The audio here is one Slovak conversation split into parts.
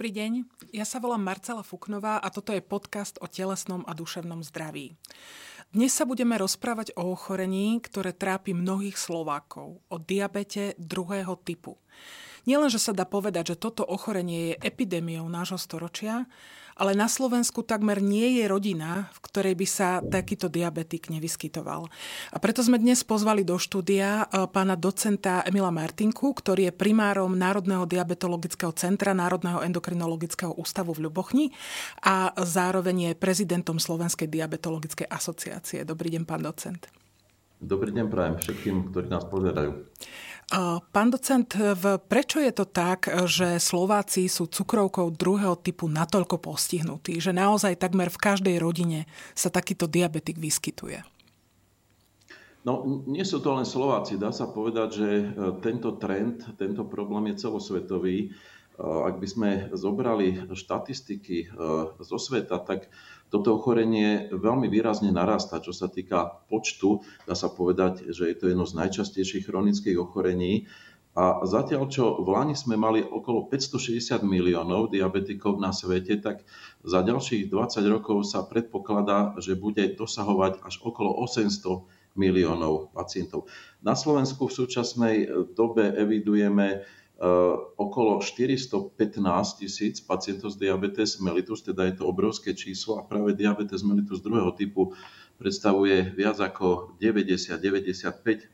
Dobrý deň, ja sa volám Marcela Fuknová a toto je podcast o telesnom a duševnom zdraví. Dnes sa budeme rozprávať o ochorení, ktoré trápi mnohých Slovákov, o diabete druhého typu. Nielenže sa dá povedať, že toto ochorenie je epidémiou nášho storočia, ale na Slovensku takmer nie je rodina, v ktorej by sa takýto diabetik nevyskytoval. A preto sme dnes pozvali do štúdia e, pána docenta Emila Martinku, ktorý je primárom Národného diabetologického centra Národného endokrinologického ústavu v Ľubochni a zároveň je prezidentom Slovenskej diabetologickej asociácie. Dobrý deň, pán docent. Dobrý deň prajem všetkým, ktorí nás pozerajú. Pán docent, prečo je to tak, že Slováci sú cukrovkou druhého typu natoľko postihnutí, že naozaj takmer v každej rodine sa takýto diabetik vyskytuje? No, nie sú to len Slováci. Dá sa povedať, že e, tento trend, tento problém je celosvetový. E, ak by sme zobrali štatistiky e, zo sveta, tak toto ochorenie veľmi výrazne narastá, čo sa týka počtu. Dá sa povedať, že je to jedno z najčastejších chronických ochorení. A zatiaľ, čo v Lani sme mali okolo 560 miliónov diabetikov na svete, tak za ďalších 20 rokov sa predpokladá, že bude dosahovať až okolo 800 miliónov pacientov. Na Slovensku v súčasnej dobe evidujeme Eh, okolo 415 tisíc pacientov s diabetes mellitus, teda je to obrovské číslo a práve diabetes mellitus druhého typu predstavuje viac ako 90-95%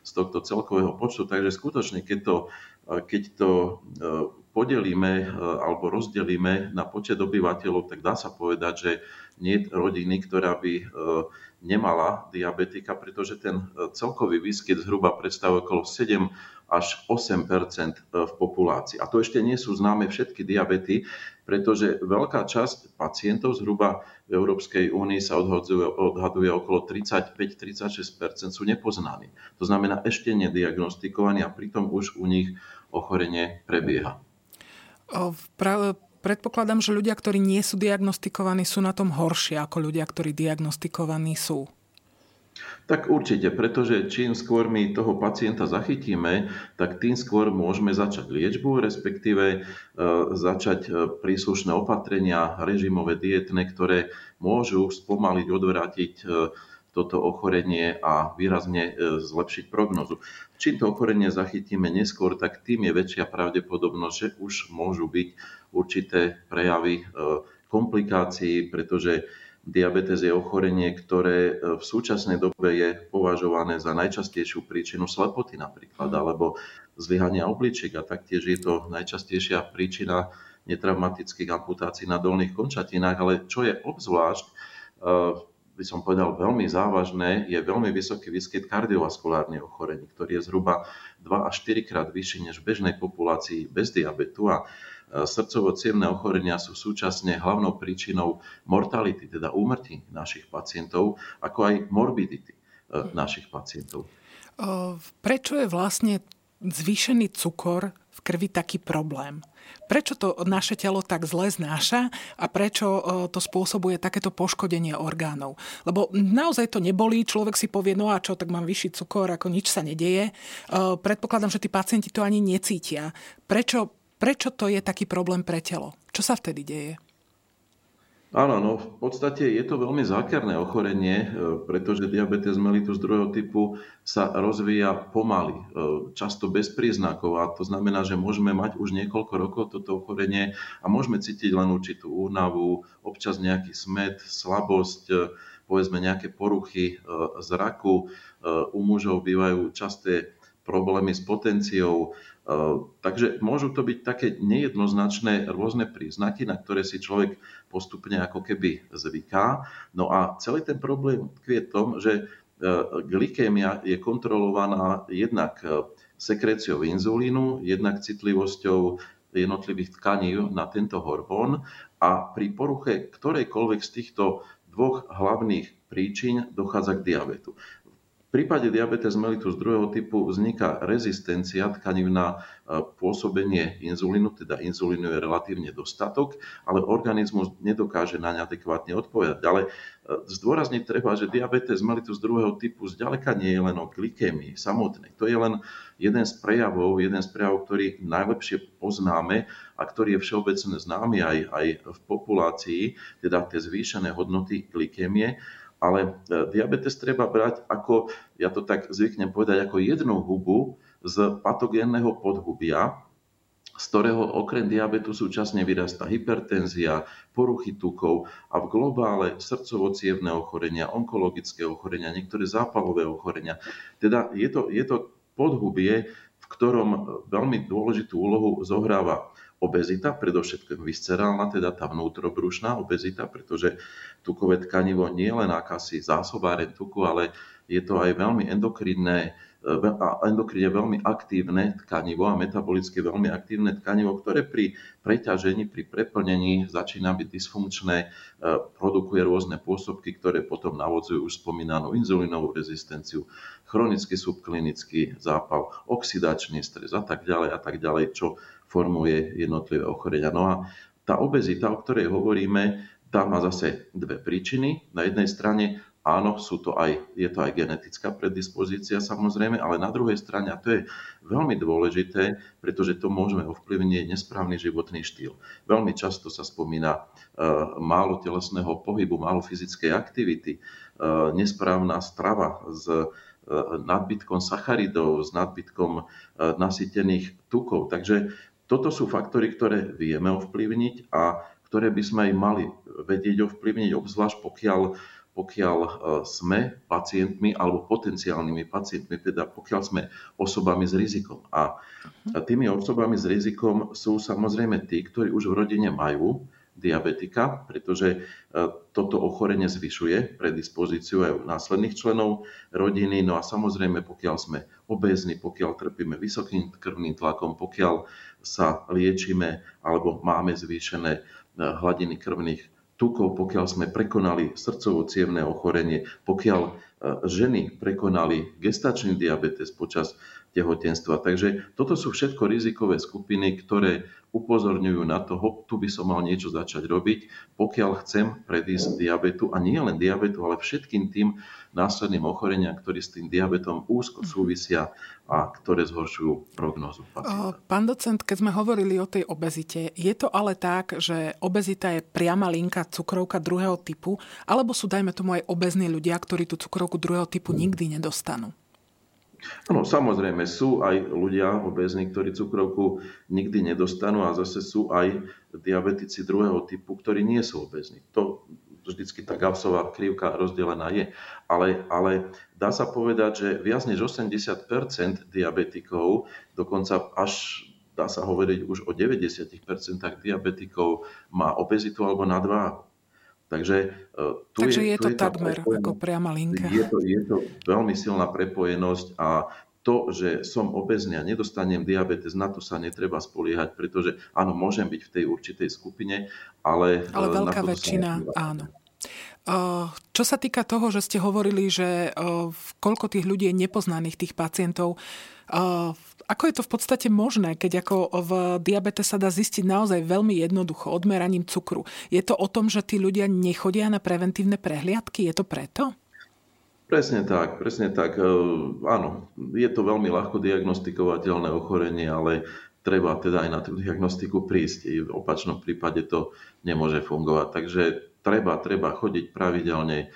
z tohto celkového počtu. Takže skutočne, keď to, eh, keď to eh, podelíme alebo rozdelíme na počet obyvateľov, tak dá sa povedať, že nie je rodiny, ktorá by nemala diabetika, pretože ten celkový výskyt zhruba predstavuje okolo 7 až 8% v populácii. A to ešte nie sú známe všetky diabety, pretože veľká časť pacientov zhruba v Európskej únii sa odhaduje, odhaduje okolo 35-36% sú nepoznaní. To znamená ešte nediagnostikovaní a pritom už u nich ochorenie prebieha. Práve predpokladám, že ľudia, ktorí nie sú diagnostikovaní, sú na tom horšie ako ľudia, ktorí diagnostikovaní sú. Tak určite, pretože čím skôr my toho pacienta zachytíme, tak tým skôr môžeme začať liečbu, respektíve e, začať e, príslušné opatrenia režimové, dietné, ktoré môžu spomaliť, odvrátiť e, toto ochorenie a výrazne zlepšiť prognozu. Čím to ochorenie zachytíme neskôr, tak tým je väčšia pravdepodobnosť, že už môžu byť určité prejavy komplikácií, pretože Diabetes je ochorenie, ktoré e, v súčasnej dobe je považované za najčastejšiu príčinu slepoty napríklad, alebo zlyhania obličiek a taktiež je to najčastejšia príčina netraumatických amputácií na dolných končatinách, ale čo je obzvlášť, e, by som povedal, veľmi závažné, je veľmi vysoký výskyt kardiovaskulárnych ochorení, ktorý je zhruba 2 až 4 krát vyšší než v bežnej populácii bez diabetu. A srdcovo ochorenia sú súčasne hlavnou príčinou mortality, teda úmrtí našich pacientov, ako aj morbidity e, našich pacientov. Prečo je vlastne zvýšený cukor v krvi taký problém? Prečo to naše telo tak zle znáša a prečo to spôsobuje takéto poškodenie orgánov? Lebo naozaj to nebolí, človek si povie, no a čo, tak mám vyšší cukor, ako nič sa nedeje. Predpokladám, že tí pacienti to ani necítia. Prečo, Prečo to je taký problém pre telo? Čo sa vtedy deje? Áno, no v podstate je to veľmi zákerné ochorenie, e, pretože diabetes mellitus druhého typu sa rozvíja pomaly, e, často bez príznakov a to znamená, že môžeme mať už niekoľko rokov toto ochorenie a môžeme cítiť len určitú únavu, občas nejaký smet, slabosť, e, povedzme nejaké poruchy zraku. U mužov bývajú časté problémy s potenciou, Takže môžu to byť také nejednoznačné rôzne príznaky, na ktoré si človek postupne ako keby zvyká. No a celý ten problém tkvie v tom, že e, glykémia je kontrolovaná jednak e, sekréciou inzulínu, jednak citlivosťou jednotlivých tkaní na tento hormón a pri poruche ktorejkoľvek z týchto dvoch hlavných príčin dochádza k diabetu. Prípade diabetes mellitus druhého typu vzniká rezistencia tkaní na e, pôsobenie inzulínu, teda inzulínu je relatívne dostatok, ale organizmus nedokáže na ne adekvátne odpovedať. Ale e, zdôrazniť treba, že diabetes mellitus druhého typu zďaleka nie je len o glykémii samotnej. To je len jeden z prejavov, jeden z prejavov, ktorý najlepšie poznáme a ktorý je všeobecne známy aj, aj v populácii, teda tie zvýšené hodnoty glykémie ale e, diabetes treba brať ako, ja to tak zvyknem povedať, ako jednu hubu z patogénneho podhubia, z ktorého okrem diabetu súčasne vyrastá hypertenzia, poruchy tukov a v globále srdcovo ochorenia, onkologické ochorenia, niektoré zápalové ochorenia. Teda je to, je to podhubie, v ktorom veľmi dôležitú úlohu zohráva obezita, predovšetkým viscerálna, teda tá vnútrobrušná obezita, pretože tukové tkanivo nie je len akási zásobáreň tuku, ale je to aj veľmi endokrinné, a endokrín je veľmi aktívne tkanivo a metabolicky veľmi aktívne tkanivo, ktoré pri preťažení, pri preplnení začína byť dysfunkčné, e, produkuje rôzne pôsobky, ktoré potom navodzujú už spomínanú inzulínovú rezistenciu, chronický subklinický zápal, oxidačný stres a tak ďalej a tak ďalej, čo formuje jednotlivé ochorenia. No a tá obezita, o ktorej hovoríme, tá má zase dve príčiny. Na jednej strane áno, sú to aj, je to aj genetická predispozícia samozrejme, ale na druhej strane, a to je veľmi dôležité, pretože to môžeme ovplyvniť nesprávny životný štýl. Veľmi často sa spomína e, málo telesného pohybu, málo fyzickej aktivity, e, nesprávna strava s e, nadbytkom sacharidov, s nadbytkom nasytených tukov. Takže toto sú faktory, ktoré vieme ovplyvniť a ktoré by sme aj mali vedieť ovplyvniť, obzvlášť pokiaľ, pokiaľ e, sme pacientmi alebo potenciálnymi pacientmi, teda pokiaľ sme osobami s rizikom. A tými osobami s rizikom sú samozrejme tí, ktorí už v rodine majú diabetika, pretože e, toto ochorenie zvyšuje predispozíciu aj následných členov rodiny. No a samozrejme, pokiaľ sme obézni, pokiaľ trpíme vysokým krvným tlakom, pokiaľ sa liečíme alebo máme zvýšené e, hladiny krvných tukov, pokiaľ sme prekonali srdcovo cievné ochorenie, pokiaľ e, ženy prekonali gestačný diabetes počas tehotenstva. Takže toto sú všetko rizikové skupiny, ktoré upozorňujú na to, hop, tu by som mal niečo začať robiť, pokiaľ chcem predísť diabetu a nie len diabetu, ale všetkým tým následným ochoreniam, ktorí s tým diabetom úzko súvisia a ktoré zhoršujú prognozu. Pán docent, keď sme hovorili o tej obezite, je to ale tak, že obezita je priama linka cukrovka druhého typu, alebo sú, dajme tomu, aj obezní ľudia, ktorí tú cukrovku druhého typu nikdy nedostanú? Áno, samozrejme, sú aj ľudia obezní, ktorí cukrovku nikdy nedostanú a zase sú aj diabetici druhého typu, ktorí nie sú obezní. To vždycky tá Gaussová krivka rozdelená je. Ale, ale dá sa povedať, že viac než 80% diabetikov, dokonca až dá sa hovoriť už o 90% diabetikov má obezitu alebo nadváhu. Takže, e, tu Takže je, je to je takmer ako priama linka. Je to, je to veľmi silná prepojenosť a to, že som obezný a nedostanem diabetes, na to sa netreba spoliehať, pretože áno, môžem byť v tej určitej skupine, ale... Ale e, veľká väčšina, áno. E, čo sa týka toho, že ste hovorili, že koľko tých ľudí je nepoznaných, tých pacientov, ako je to v podstate možné, keď ako v diabete sa dá zistiť naozaj veľmi jednoducho odmeraním cukru? Je to o tom, že tí ľudia nechodia na preventívne prehliadky? Je to preto? Presne tak, presne tak. E, áno, je to veľmi ľahko diagnostikovateľné ochorenie, ale treba teda aj na tú diagnostiku prísť. V opačnom prípade to nemôže fungovať. Takže treba, treba chodiť pravidelne e,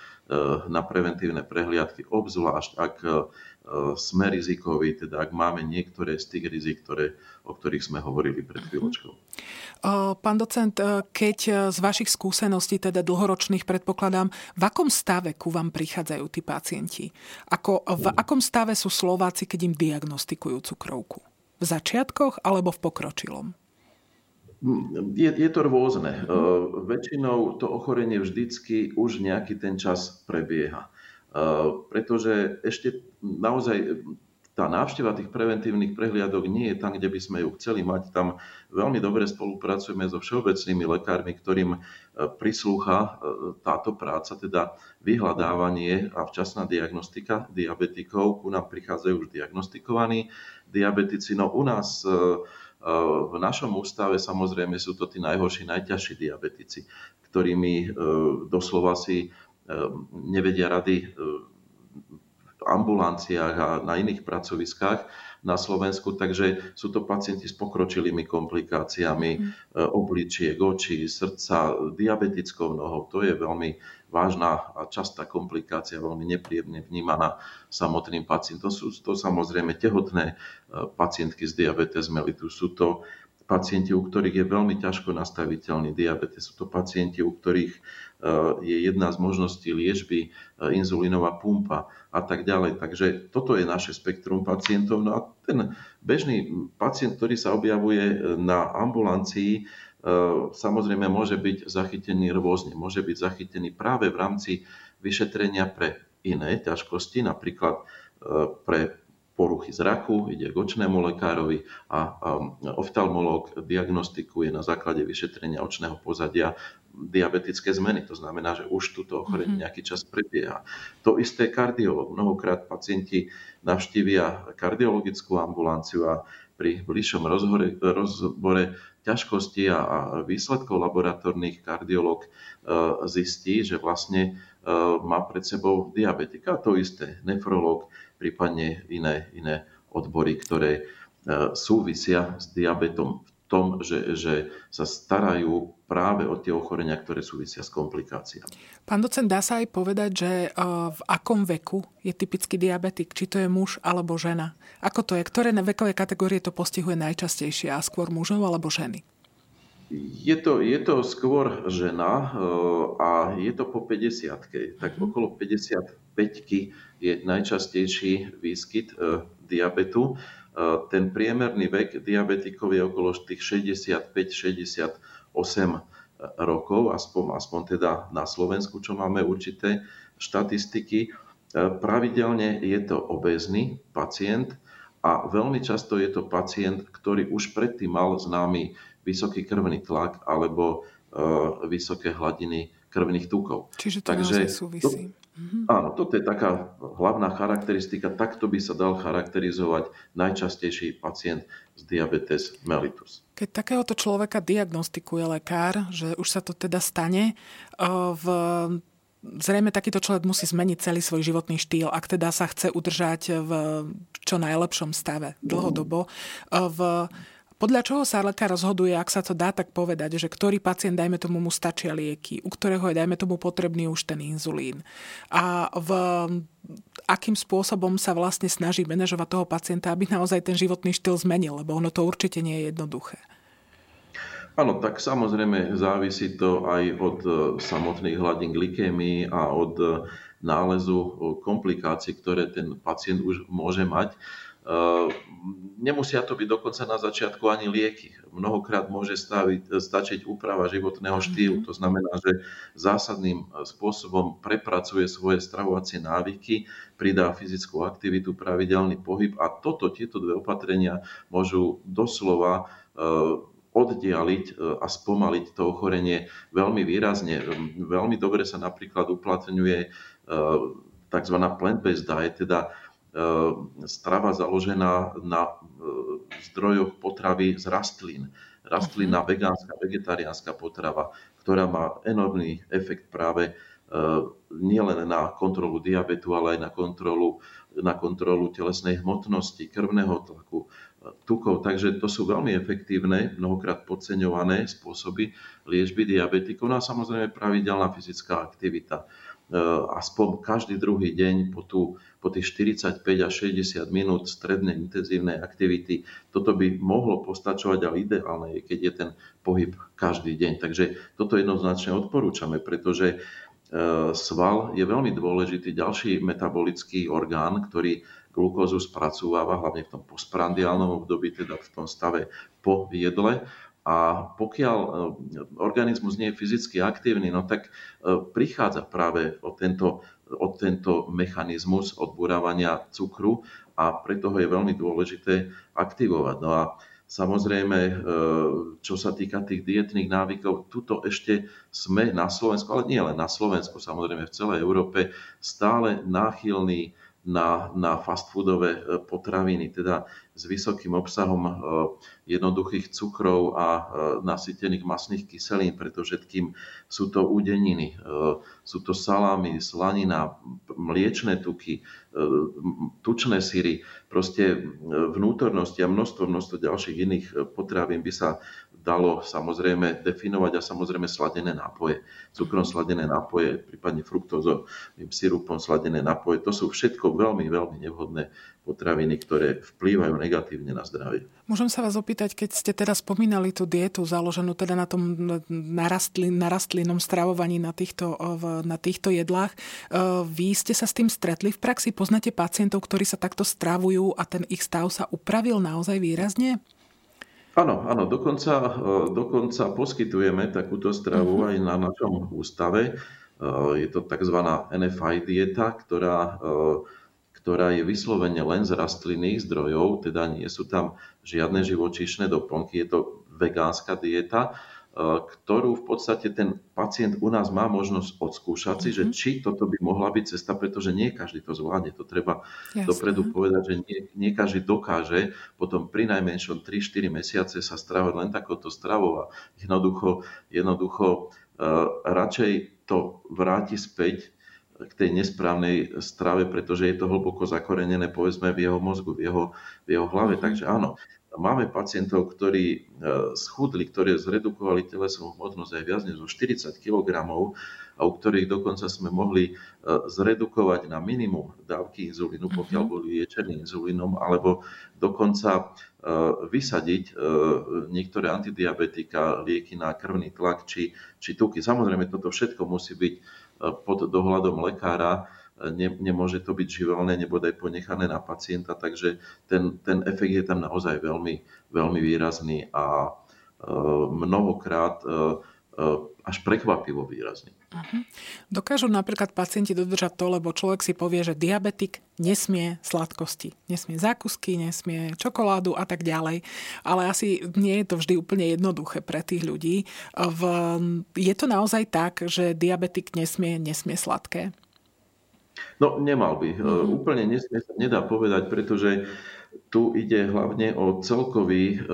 na preventívne prehliadky, obzvlášť ak E, sme rizikoví, teda ak máme niektoré z tých rizik, ktoré, o ktorých sme hovorili pred chvíľočkou. E, pán docent, e, keď z vašich skúseností, teda dlhoročných predpokladám, v akom stave ku vám prichádzajú tí pacienti? Ako, v akom stave sú Slováci, keď im diagnostikujú cukrovku? V začiatkoch alebo v pokročilom? Je, je to rôzne. Väčšinou to ochorenie vždycky už nejaký ten čas prebieha. Pretože ešte naozaj v tá návšteva tých preventívnych prehliadok nie je tam, kde by sme ju chceli mať. Tam veľmi dobre spolupracujeme so všeobecnými lekármi, ktorým e, prislúcha táto práca, teda vyhľadávanie a včasná diagnostika diabetikov. Ku nám prichádzajú už diagnostikovaní diabetici. No u nás v našom ústave samozrejme sú to tí najhorší, najťažší diabetici, ktorými doslova si nevedia rady ambulanciách a na iných pracoviskách na Slovensku, takže sú to pacienti s pokročilými komplikáciami mm. obličiek, očí, srdca, diabetickou nohou. To je veľmi vážna a častá komplikácia, veľmi nepríjemne vnímaná samotným pacientom. Sú to samozrejme tehotné pacientky s diabetes mellitus. Sú to pacienti, u ktorých je veľmi ťažko nastaviteľný diabetes. Sú to pacienti, u ktorých e, je jedna z možností liežby e, inzulínová pumpa a tak ďalej. Takže toto je naše spektrum pacientov. No a ten bežný pacient, ktorý sa objavuje na ambulancii, samozrejme môže byť zachytený rôzne. Môže byť zachytený práve v rámci vyšetrenia pre iné ťažkosti, napríklad pre poruchy zraku, ide k očnému lekárovi a oftalmológ diagnostikuje na základe vyšetrenia očného pozadia diabetické zmeny. To znamená, že už túto ochorenie mhm. nejaký čas prebieha. To isté kardiolog. Mnohokrát pacienti navštívia kardiologickú ambulanciu a pri bližšom rozhore, rozbore ťažkosti a výsledkov laboratórnych kardiolog e, zistí, že vlastne e, má pred sebou diabetika. To isté nefrológ prípadne iné, iné odbory, ktoré e, súvisia s diabetom v tom, že, že sa starajú práve o tie ochorenia, ktoré súvisia s komplikáciami. Pán docent, dá sa aj povedať, že e, v akom veku je typický diabetik? Či to je muž alebo žena? Ako to je? Ktoré vekové kategórie to postihuje najčastejšie? A skôr mužov alebo ženy? Je to, je to skôr žena e, a je to po 50 tak mhm. okolo 55 je najčastejší výskyt e, diabetu. E, ten priemerný vek diabetikov je okolo tých 65-68 rokov, aspoň, aspoň teda na Slovensku, čo máme určité štatistiky. Pravidelne je to obézny pacient a veľmi často je to pacient, ktorý už predtým mal známy vysoký krvný tlak alebo e, vysoké hladiny krvných tukov. Čiže to Takže súvisí. To, Mm-hmm. Áno, toto je taká hlavná charakteristika. Takto by sa dal charakterizovať najčastejší pacient z diabetes mellitus. Keď takéhoto človeka diagnostikuje lekár, že už sa to teda stane, e, v zrejme takýto človek musí zmeniť celý svoj životný štýl, ak teda sa chce udržať v čo najlepšom stave dlhodobo. E, v podľa čoho sa lekár rozhoduje, ak sa to dá tak povedať, že ktorý pacient, dajme tomu, mu stačia lieky, u ktorého je, dajme tomu, potrebný už ten inzulín. A v akým spôsobom sa vlastne snaží manažovať toho pacienta, aby naozaj ten životný štýl zmenil, lebo ono to určite nie je jednoduché. Áno, tak samozrejme závisí to aj od e, samotných hladín glykémii a od e, nálezu e, komplikácií, ktoré ten pacient už môže mať. Ehm, nemusia to byť dokonca na začiatku ani lieky. Mnohokrát môže staviť, stačiť úprava životného štýlu. Mhm. To znamená, že zásadným e, spôsobom prepracuje svoje stravovacie návyky, pridá fyzickú aktivitu, pravidelný pohyb a toto, tieto dve opatrenia môžu doslova e, oddialiť e, a spomaliť to ochorenie veľmi výrazne. Ehm, veľmi dobre sa napríklad uplatňuje tzv. plant-based diet, teda strava založená na eh, zdrojoch potravy z rastlín. Rastlina, uh-huh. vegánska, vegetariánska potrava, ktorá má enormný efekt práve eh, nielen na kontrolu diabetu, ale aj na kontrolu, na kontrolu telesnej hmotnosti, krvného tlaku, tukov. Takže to sú veľmi efektívne, mnohokrát podceňované spôsoby liečby diabetikov. No a samozrejme pravidelná fyzická aktivita. Aspoň každý druhý deň po tú po tých 45 až 60 minút strednej intenzívnej aktivity. Toto by mohlo postačovať, ale ideálne je, keď je ten pohyb každý deň. Takže toto jednoznačne odporúčame, pretože e, sval je veľmi dôležitý ďalší metabolický orgán, ktorý glukózu spracúváva, hlavne v tom postprandiálnom období, teda v tom stave po jedle. A pokiaľ organizmus nie je fyzicky aktívny, no tak prichádza práve o tento, o tento mechanizmus odburávania cukru a preto ho je veľmi dôležité aktivovať. No a Samozrejme, e, čo sa týka tých dietných návykov, tuto ešte sme na Slovensku, ale nie len na Slovensku, samozrejme v celej Európe, stále náchylní na, na fast foodové e, potraviny, teda s vysokým obsahom e, jednoduchých cukrov a e, nasytených masných kyselín, preto všetkým sú to údeniny, sú to salámy, slanina, mliečne tuky, tučné syry, proste vnútornosti a množstvo, množstvo ďalších iných potravín by sa dalo samozrejme definovať a samozrejme sladené nápoje. Cukrom sladené nápoje, prípadne fruktózovým sirupom sladené nápoje, to sú všetko veľmi, veľmi nevhodné potraviny, ktoré vplývajú negatívne na zdravie. Môžem sa vás opýtať, keď ste teda spomínali tú dietu založenú teda na tom narastlin, stravovaní na týchto, na týchto jedlách, vy ste sa s tým stretli v praxi? Poznáte pacientov, ktorí sa takto stravujú a ten ich stav sa upravil naozaj výrazne? Áno, áno, dokonca, e, dokonca poskytujeme takúto stravu uh-huh. aj na našom ústave. E, je to tzv. NFI dieta, ktorá, e, ktorá je vyslovene len z rastlinných zdrojov, teda nie sú tam žiadne živočíšne doplnky, je to vegánska dieta ktorú v podstate ten pacient u nás má možnosť odskúšať si, že mhm. či toto by mohla byť cesta, pretože nie každý to zvládne. To treba Jasne. dopredu povedať, že nie, nie každý dokáže potom pri najmenšom 3-4 mesiace sa stravovať len takouto stravou a jednoducho, jednoducho uh, radšej to vráti späť k tej nesprávnej strave, pretože je to hlboko zakorenené povedzme v jeho mozgu, v jeho, v jeho hlave. Mm-hmm. Takže áno, Máme pacientov, ktorí e, schudli, ktorí zredukovali telesnú hmotnosť aj viac než zo 40 kg a u ktorých dokonca sme mohli e, zredukovať na minimum dávky inzulínu, mhm. pokiaľ boli liečení inzulínom, alebo dokonca e, vysadiť niektoré antidiabetika, lieky na krvný tlak či, či tuky. Samozrejme, toto všetko musí byť pod dohľadom lekára, ne, nemôže to byť živelné, nebodaj ponechané na pacienta, takže ten, ten efekt je tam naozaj veľmi, veľmi výrazný a e, mnohokrát e, e, až prekvapivo výrazný. Uh-huh. Dokážu napríklad pacienti dodržať to, lebo človek si povie, že diabetik nesmie sladkosti, nesmie zákusky, nesmie čokoládu a tak ďalej. Ale asi nie je to vždy úplne jednoduché pre tých ľudí. V, je to naozaj tak, že diabetik nesmie, nesmie sladké? No nemal by. Mm-hmm. Úplne nesmie sa nedá povedať, pretože tu ide hlavne o celkový e,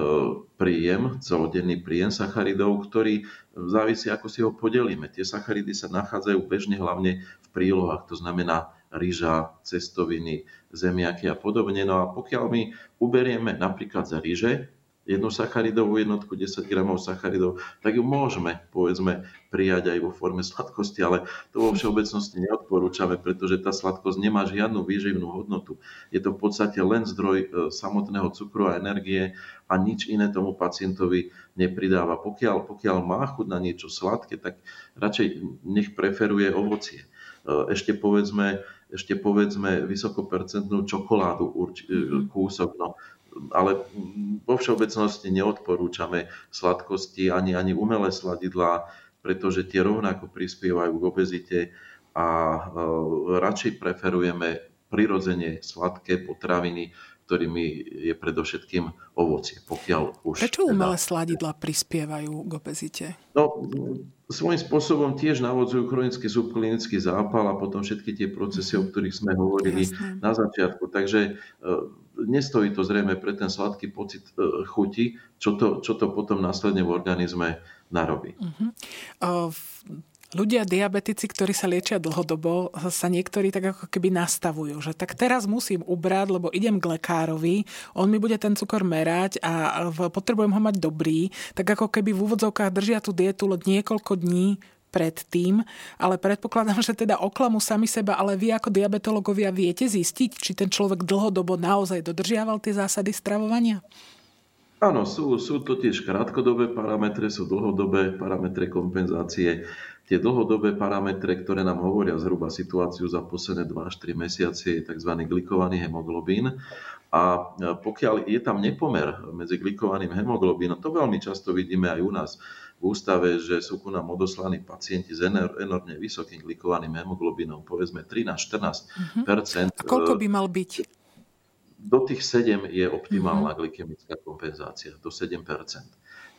príjem, celodenný príjem sacharidov, ktorý závisí, ako si ho podelíme. Tie sacharidy sa nachádzajú bežne hlavne v prílohách, to znamená ryža, cestoviny, zemiaky a podobne. No a pokiaľ my uberieme napríklad za ryže, jednu sacharidovú jednotku, 10 gramov sacharidov, tak ju môžeme, povedzme, prijať aj vo forme sladkosti, ale to vo všeobecnosti neodporúčame, pretože tá sladkosť nemá žiadnu výživnú hodnotu. Je to v podstate len zdroj e, samotného cukru a energie a nič iné tomu pacientovi nepridáva. Pokiaľ, pokiaľ má chuť na niečo sladké, tak radšej nech preferuje ovocie. E, ešte povedzme, ešte povedzme vysokopercentnú čokoládu, urč, e, kúsok, no ale vo všeobecnosti neodporúčame sladkosti ani, ani umelé sladidlá, pretože tie rovnako prispievajú k obezite a e, radšej preferujeme prirodzene sladké potraviny, ktorými je predovšetkým ovocie. Pokiaľ už Prečo teda- umelé teda... sladidla prispievajú k obezite? No, svojím spôsobom tiež navodzujú chronický subklinický zápal a potom všetky tie procesy, o ktorých sme hovorili Jasne. na začiatku. Takže e, nestojí to zrejme pre ten sladký pocit e, chuti, čo to, čo to potom následne v organizme narobí. Uh-huh. Uh, ľudia diabetici, ktorí sa liečia dlhodobo, sa niektorí tak ako keby nastavujú, že tak teraz musím ubrať, lebo idem k lekárovi, on mi bude ten cukor merať a potrebujem ho mať dobrý, tak ako keby v úvodzovkách držia tú dietu niekoľko dní predtým, ale predpokladám, že teda oklamu sami seba, ale vy ako diabetológovia viete zistiť, či ten človek dlhodobo naozaj dodržiaval tie zásady stravovania? Áno, sú, sú totiž krátkodobé parametre, sú dlhodobé parametre kompenzácie. tie dlhodobé parametre, ktoré nám hovoria zhruba situáciu za posledné 2 až 3 mesiace, je tzv. glikovaný hemoglobín. A pokiaľ je tam nepomer medzi glikovaným hemoglobínom, to veľmi často vidíme aj u nás v ústave, že sú ku nám odoslaní pacienti s enormne vysokým glikovaným hemoglobínom, povedzme 13-14 uh-huh. A koľko by mal byť? Do tých 7 je optimálna uh-huh. glykemická kompenzácia, do 7%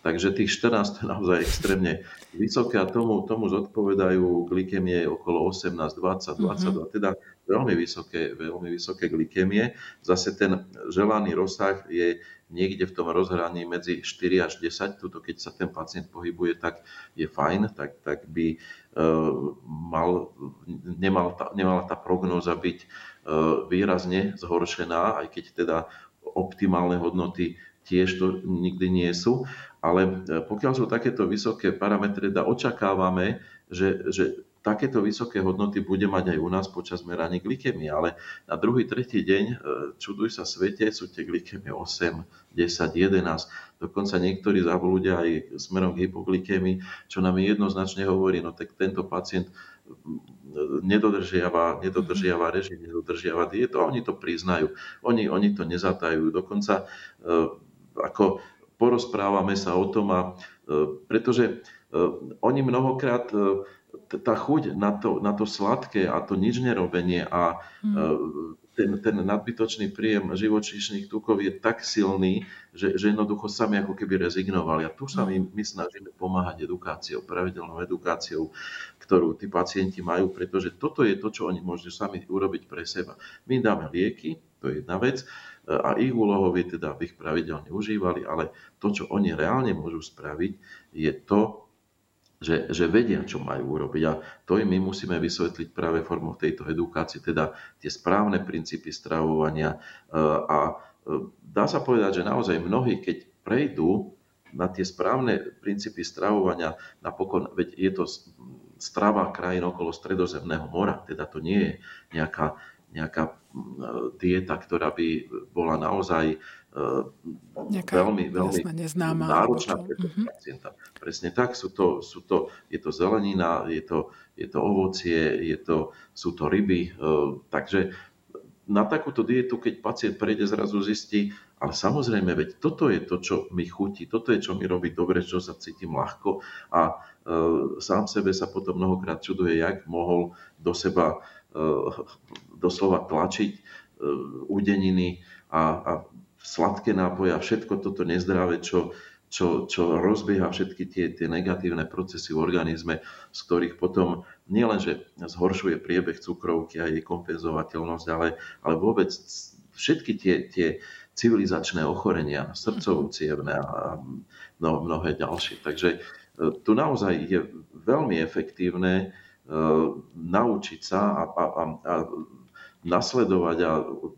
Takže tých 14 je naozaj extrémne vysoké a tomu, tomu zodpovedajú glykemie okolo 18, 20, 22, mm-hmm. teda veľmi vysoké, veľmi vysoké glykemie. Zase ten želaný rozsah je niekde v tom rozhraní medzi 4 až 10. Tuto, keď sa ten pacient pohybuje, tak je fajn, tak, tak by uh, mal, nemal tá, nemala tá prognóza byť uh, výrazne zhoršená, aj keď teda optimálne hodnoty tiež to nikdy nie sú. Ale e, pokiaľ sú takéto vysoké parametre, da očakávame, že, že takéto vysoké hodnoty bude mať aj u nás počas merania glykemie. Ale na druhý, tretí deň, e, čuduj sa svete, sú tie glykemie 8, 10, 11. Dokonca niektorí ľudia aj smerom k hypoglykemii, čo nám jednoznačne hovorí, no tak tento pacient nedodržiava, nedodržiava režim, nedodržiava dietu a oni to priznajú. Oni, oni to nezatajú. Dokonca e, ako porozprávame sa o tom, a, e, pretože oni mnohokrát tá chuť na to, na to sladké a to nič nerobenie a mm. ten, ten nadbytočný príjem živočíšnych tukov je tak silný, že, že jednoducho sami ako keby rezignovali. A tu sa my, my snažíme pomáhať edukáciou, pravidelnou edukáciou, ktorú tí pacienti majú, pretože toto je to, čo oni môžu sami urobiť pre seba. My dáme lieky, to je jedna vec, a ich úlohou je teda, aby ich pravidelne užívali, ale to, čo oni reálne môžu spraviť, je to, že, že vedia, čo majú urobiť. A to im my musíme vysvetliť práve formou tejto edukácie, teda tie správne princípy stravovania. E, a e, dá sa povedať, že naozaj mnohí, keď prejdú na tie správne princípy stravovania, napokon, veď je to strava krajín okolo Stredozemného mora, teda to nie je nejaká nejaká dieta, ktorá by bola naozaj e, Nejaká, veľmi, veľmi neznáma, náročná pre toho uh-huh. pacienta. Presne tak, sú to, sú to, je to zelenina, je to, je to ovocie, je to, sú to ryby. E, takže na takúto dietu, keď pacient prejde, zrazu zistí, ale samozrejme, veď toto je to, čo mi chutí, toto je, čo mi robí dobre, čo sa cítim ľahko a e, sám sebe sa potom mnohokrát čuduje, jak mohol do seba doslova tlačiť údeniny a, a sladké nápoje a všetko toto nezdravé, čo, čo, čo rozbieha všetky tie, tie negatívne procesy v organizme, z ktorých potom nielenže zhoršuje priebeh cukrovky a jej kompenzovateľnosť, ale, ale vôbec všetky tie, tie civilizačné ochorenia, srdcovú cievne a mnohé ďalšie. Takže e, tu naozaj je veľmi efektívne e, naučiť sa a, a, a nasledovať a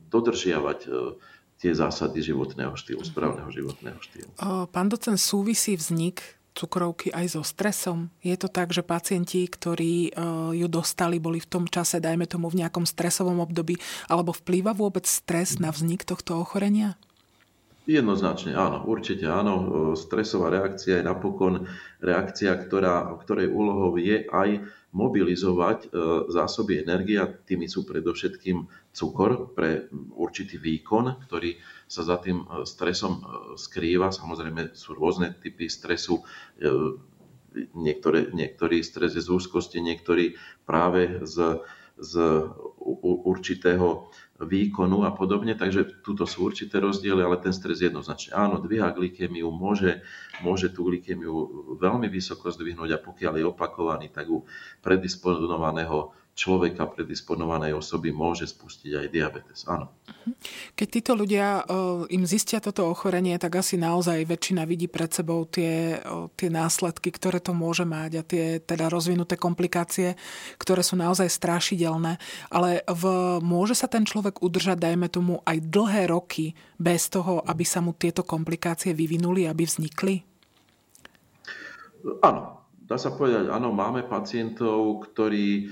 dodržiavať e, tie zásady životného štýlu, správneho životného štýlu. Pán docen, súvisí vznik cukrovky aj so stresom? Je to tak, že pacienti, ktorí e, ju dostali, boli v tom čase, dajme tomu, v nejakom stresovom období, alebo vplýva vôbec stres na vznik tohto ochorenia? Jednoznačne áno, určite áno. E, stresová reakcia je napokon reakcia, ktorá, ktorej úlohou je aj mobilizovať e, zásoby energie a tými sú predovšetkým cukor pre určitý výkon, ktorý sa za tým e, stresom e, skrýva. Samozrejme sú rôzne typy stresu. Niektoré, niektorý stres je z úzkosti, niektorý práve z, z určitého výkonu a podobne, takže túto sú určité rozdiely, ale ten stres jednoznačne. Áno, dvíha glykemiu, môže, môže tú glykemiu veľmi vysoko zdvihnúť a pokiaľ je opakovaný, tak u predisponovaného človeka, predisponovanej osoby môže spustiť aj diabetes. Áno. Keď títo ľudia im zistia toto ochorenie, tak asi naozaj väčšina vidí pred sebou tie, tie následky, ktoré to môže mať a tie teda rozvinuté komplikácie, ktoré sú naozaj strašidelné. Ale v, môže sa ten človek udržať, dajme tomu, aj dlhé roky bez toho, aby sa mu tieto komplikácie vyvinuli, aby vznikli? Áno, dá sa povedať, áno, máme pacientov, ktorí e,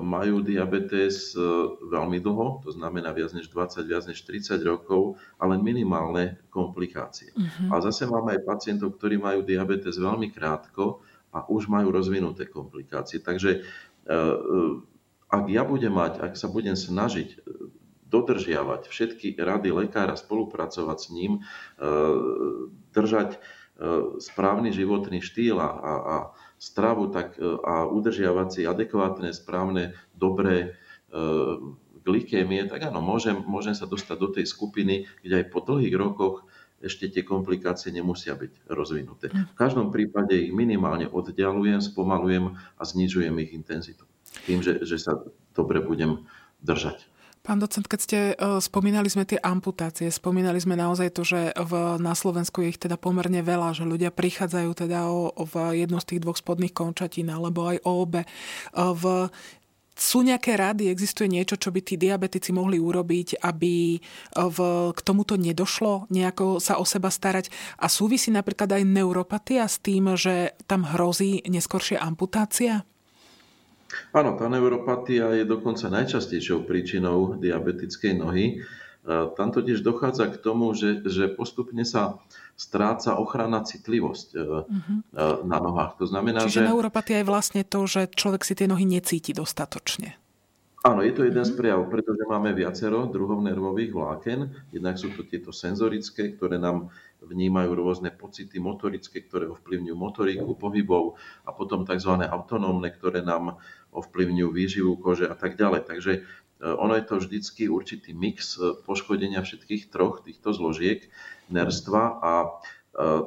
majú diabetes e, veľmi dlho, to znamená viac než 20, viac než 30 rokov, ale minimálne komplikácie. Uh-huh. A zase máme aj pacientov, ktorí majú diabetes veľmi krátko, a už majú rozvinuté komplikácie. Takže ak ja budem mať, ak sa budem snažiť dodržiavať všetky rady lekára, spolupracovať s ním, držať správny životný štýl a, a stravu tak, a udržiavať si adekvátne, správne, dobré glikémie, tak áno, môžem, môžem sa dostať do tej skupiny, kde aj po dlhých rokoch ešte tie komplikácie nemusia byť rozvinuté. V každom prípade ich minimálne oddialujem, spomalujem a znižujem ich intenzitu. Tým, že, že sa dobre budem držať. Pán docent, keď ste uh, spomínali sme tie amputácie, spomínali sme naozaj to, že v, na Slovensku je ich teda pomerne veľa, že ľudia prichádzajú teda o, o jednu z tých dvoch spodných končatín alebo aj o obe. Uh, v sú nejaké rady, existuje niečo, čo by tí diabetici mohli urobiť, aby e, v, k tomuto nedošlo, nejako sa o seba starať? A súvisí napríklad aj neuropatia s tým, že tam hrozí neskoršia amputácia? Áno, tá neuropatia je dokonca najčastejšou príčinou diabetickej nohy. E, tam totiž dochádza k tomu, že, že postupne sa stráca ochrana citlivosť uh-huh. na nohách. To znamená, Čiže že... neuropatia je vlastne to, že človek si tie nohy necíti dostatočne. Áno, je to jeden z prejavov, pretože máme viacero druhov nervových vláken. Jednak sú to tieto senzorické, ktoré nám vnímajú rôzne pocity motorické, ktoré ovplyvňujú motoriku pohybov a potom tzv. autonómne, ktoré nám ovplyvňujú výživu kože a tak ďalej. Takže e, ono je to vždycky určitý mix poškodenia všetkých troch týchto zložiek nerstva a e,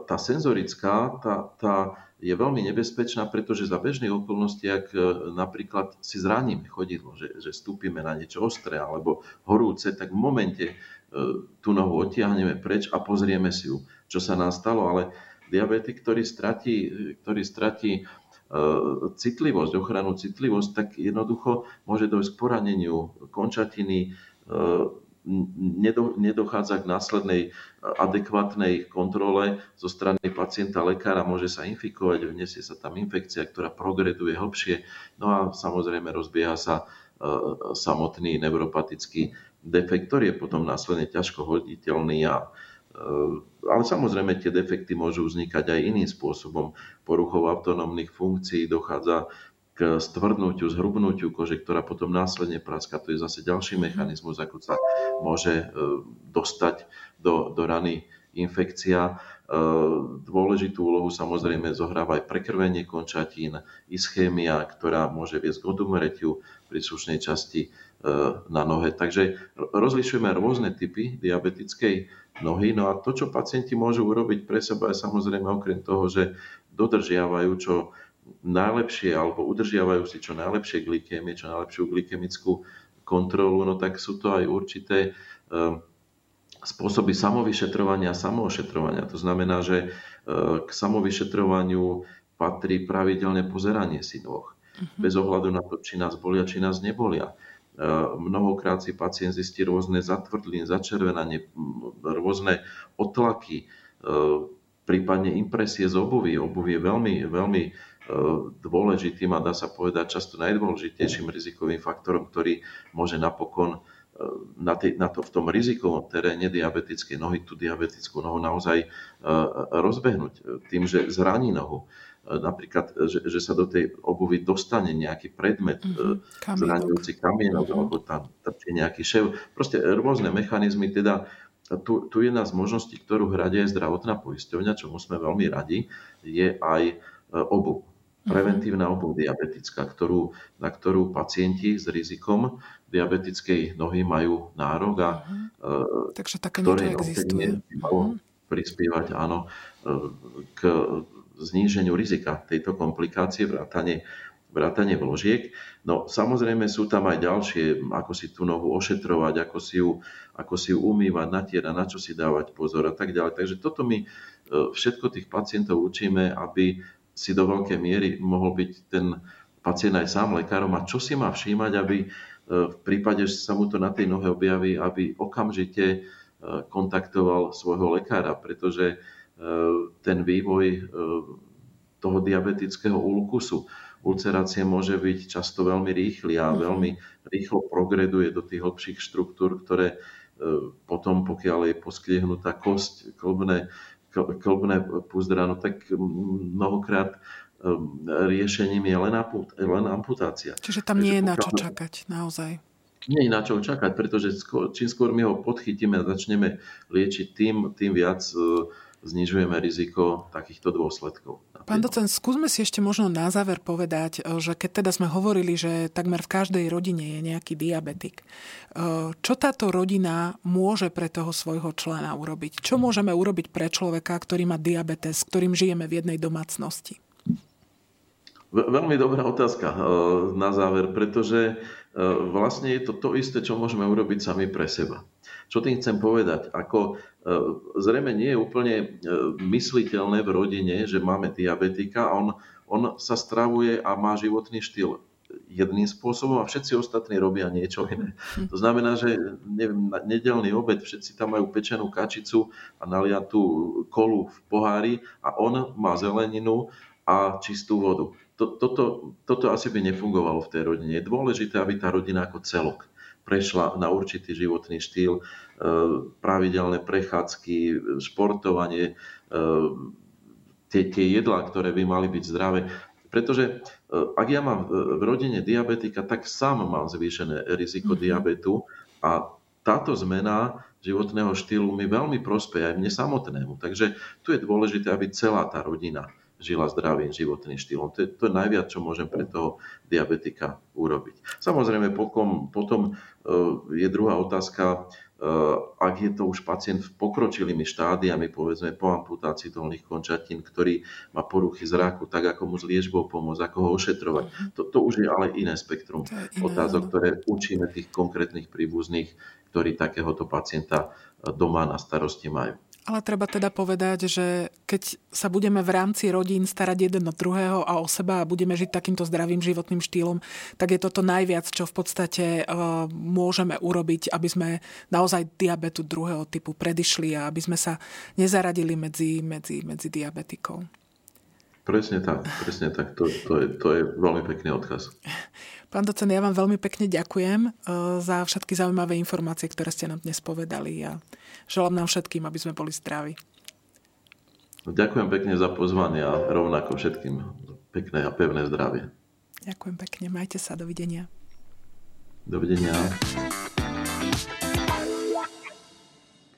tá senzorická, tá, tá je veľmi nebezpečná, pretože za bežných okolností, ak e, napríklad si zraníme chodidlo, že, že stúpime na niečo ostré alebo horúce, tak v momente e, tú nohu odtiahneme preč a pozrieme si ju, čo sa nám stalo, ale diabetik, ktorý stratí, ktorý stratí citlivosť, ochranu citlivosť, tak jednoducho môže dojsť k poraneniu končatiny, nedochádza k následnej adekvátnej kontrole zo strany pacienta, lekára, môže sa infikovať, vnesie sa tam infekcia, ktorá progreduje hlbšie, no a samozrejme rozbieha sa e, samotný neuropatický defekt, ktorý je potom následne ťažko hoditeľný a e, ale samozrejme tie defekty môžu vznikať aj iným spôsobom. Poruchou autonómnych funkcií dochádza k stvrdnutiu, zhrubnutiu kože, ktorá potom následne praská. To je zase ďalší mechanizmus, ako sa môže e, dostať do, do rany infekcia. E, dôležitú úlohu samozrejme zohráva aj prekrvenie končatín, ischémia, ktorá môže viesť k odumeretiu príslušnej časti na nohe. Takže rozlišujeme rôzne typy diabetickej nohy. No a to, čo pacienti môžu urobiť pre seba, je samozrejme okrem toho, že dodržiavajú čo najlepšie alebo udržiavajú si čo najlepšie glykémie, čo najlepšiu glykemickú kontrolu, no tak sú to aj určité ehm, spôsoby samovyšetrovania a samoošetrovania. To znamená, že ehm, k samovyšetrovaniu patrí pravidelné pozeranie si nôh. Uh-huh. Bez ohľadu na to, či nás bolia, či nás nebolia. Ehm, mnohokrát si pacient zistí rôzne zatvrdliny, začervenanie, rôzne otlaky, prípadne impresie z obuvy. Obuvy je veľmi, veľmi dôležitým a dá sa povedať často najdôležitejším rizikovým faktorom, ktorý môže napokon na, tej, na to, v tom rizikovom teréne diabetickej nohy tú diabetickú nohu naozaj rozbehnúť tým, že zraní nohu. E, napríklad, že, že sa do tej obuvy dostane nejaký predmet, mm-hmm. zraňujúci kamienok, mm-hmm. alebo tam trčí nejaký šev. Proste rôzne mechanizmy, teda tu, tu jedna z možností, ktorú hradia aj zdravotná poisťovňa, čomu sme veľmi radi, je aj obu preventívna obuv diabetická, ktorú, na ktorú pacienti s rizikom diabetickej nohy majú nárok a uh-huh. Takže také ktoré existuje. Uh-huh. Prispievať áno, e, k zníženiu rizika tejto komplikácie, vrátane, vrátane vložiek. No samozrejme sú tam aj ďalšie, ako si tú nohu ošetrovať, ako si ju, ako si ju umývať, natierať, na čo si dávať pozor a tak ďalej. Takže toto my e, všetko tých pacientov učíme, aby si do veľkej miery mohol byť ten pacient aj sám lekárom a čo si má všímať, aby e, v prípade, že sa mu to na tej nohe objaví, aby okamžite kontaktoval svojho lekára, pretože e, ten vývoj toho diabetického ulkusu, ulcerácie môže byť často veľmi rýchly a mhm. veľmi rýchlo progreduje do tých hlbších štruktúr, ktoré potom, pokiaľ je poskliehnutá kosť, klbné klbné púzdra, no tak mnohokrát riešením je len amputácia. Čiže tam nie je na čo čakať, naozaj. Nie je na čo čakať, pretože skôr, čím skôr my ho podchytíme a začneme liečiť, tým, tým viac znižujeme riziko takýchto dôsledkov. Pán docent, skúsme si ešte možno na záver povedať, e, že keď teda sme hovorili, že takmer v každej rodine je nejaký diabetik, e, čo táto rodina môže pre toho svojho člena urobiť? Čo môžeme urobiť pre človeka, ktorý má diabetes, s ktorým žijeme v jednej domácnosti? Veľmi dobrá otázka e, na záver, pretože vlastne je to to isté, čo môžeme urobiť sami pre seba. Čo tým chcem povedať? Ako, e, zrejme nie je úplne e, mysliteľné v rodine, že máme diabetika a on, on sa stravuje a má životný štýl jedným spôsobom a všetci ostatní robia niečo iné. To znamená, že neviem, nedelný obed, všetci tam majú pečenú kačicu a naliatú kolu v pohári a on má zeleninu a čistú vodu. Toto, toto asi by nefungovalo v tej rodine. Je dôležité, aby tá rodina ako celok prešla na určitý životný štýl, e, pravidelné prechádzky, športovanie, e, tie, tie jedlá, ktoré by mali byť zdravé. Pretože e, ak ja mám v rodine diabetika, tak sám mám zvýšené riziko mm-hmm. diabetu a táto zmena životného štýlu mi veľmi prospeje aj mne samotnému. Takže tu je dôležité, aby celá tá rodina žila zdravým životným štýlom. To je, to je najviac, čo môžem pre toho diabetika urobiť. Samozrejme, potom, potom je druhá otázka, ak je to už pacient v pokročilými štádiami, povedzme po amputácii dolných končatín, ktorý má poruchy zraku, tak ako mu s liežbou pomôcť, ako ho ošetrovať. Uh-huh. To, to už je ale iné spektrum iné, otázok, ktoré učíme tých konkrétnych príbuzných, ktorí takéhoto pacienta doma na starosti majú. Ale treba teda povedať, že keď sa budeme v rámci rodín starať jeden od druhého a o seba a budeme žiť takýmto zdravým životným štýlom, tak je toto najviac, čo v podstate uh, môžeme urobiť, aby sme naozaj diabetu druhého typu predišli a aby sme sa nezaradili medzi, medzi, medzi diabetikov. Presne tak, presne tak. To, to, je, to je veľmi pekný odkaz. Pán docen, ja vám veľmi pekne ďakujem e, za všetky zaujímavé informácie, ktoré ste nám dnes povedali a želám nám všetkým, aby sme boli zdraví. Ďakujem pekne za pozvanie a rovnako všetkým pekné a pevné zdravie. Ďakujem pekne, majte sa, dovidenia. Dovidenia.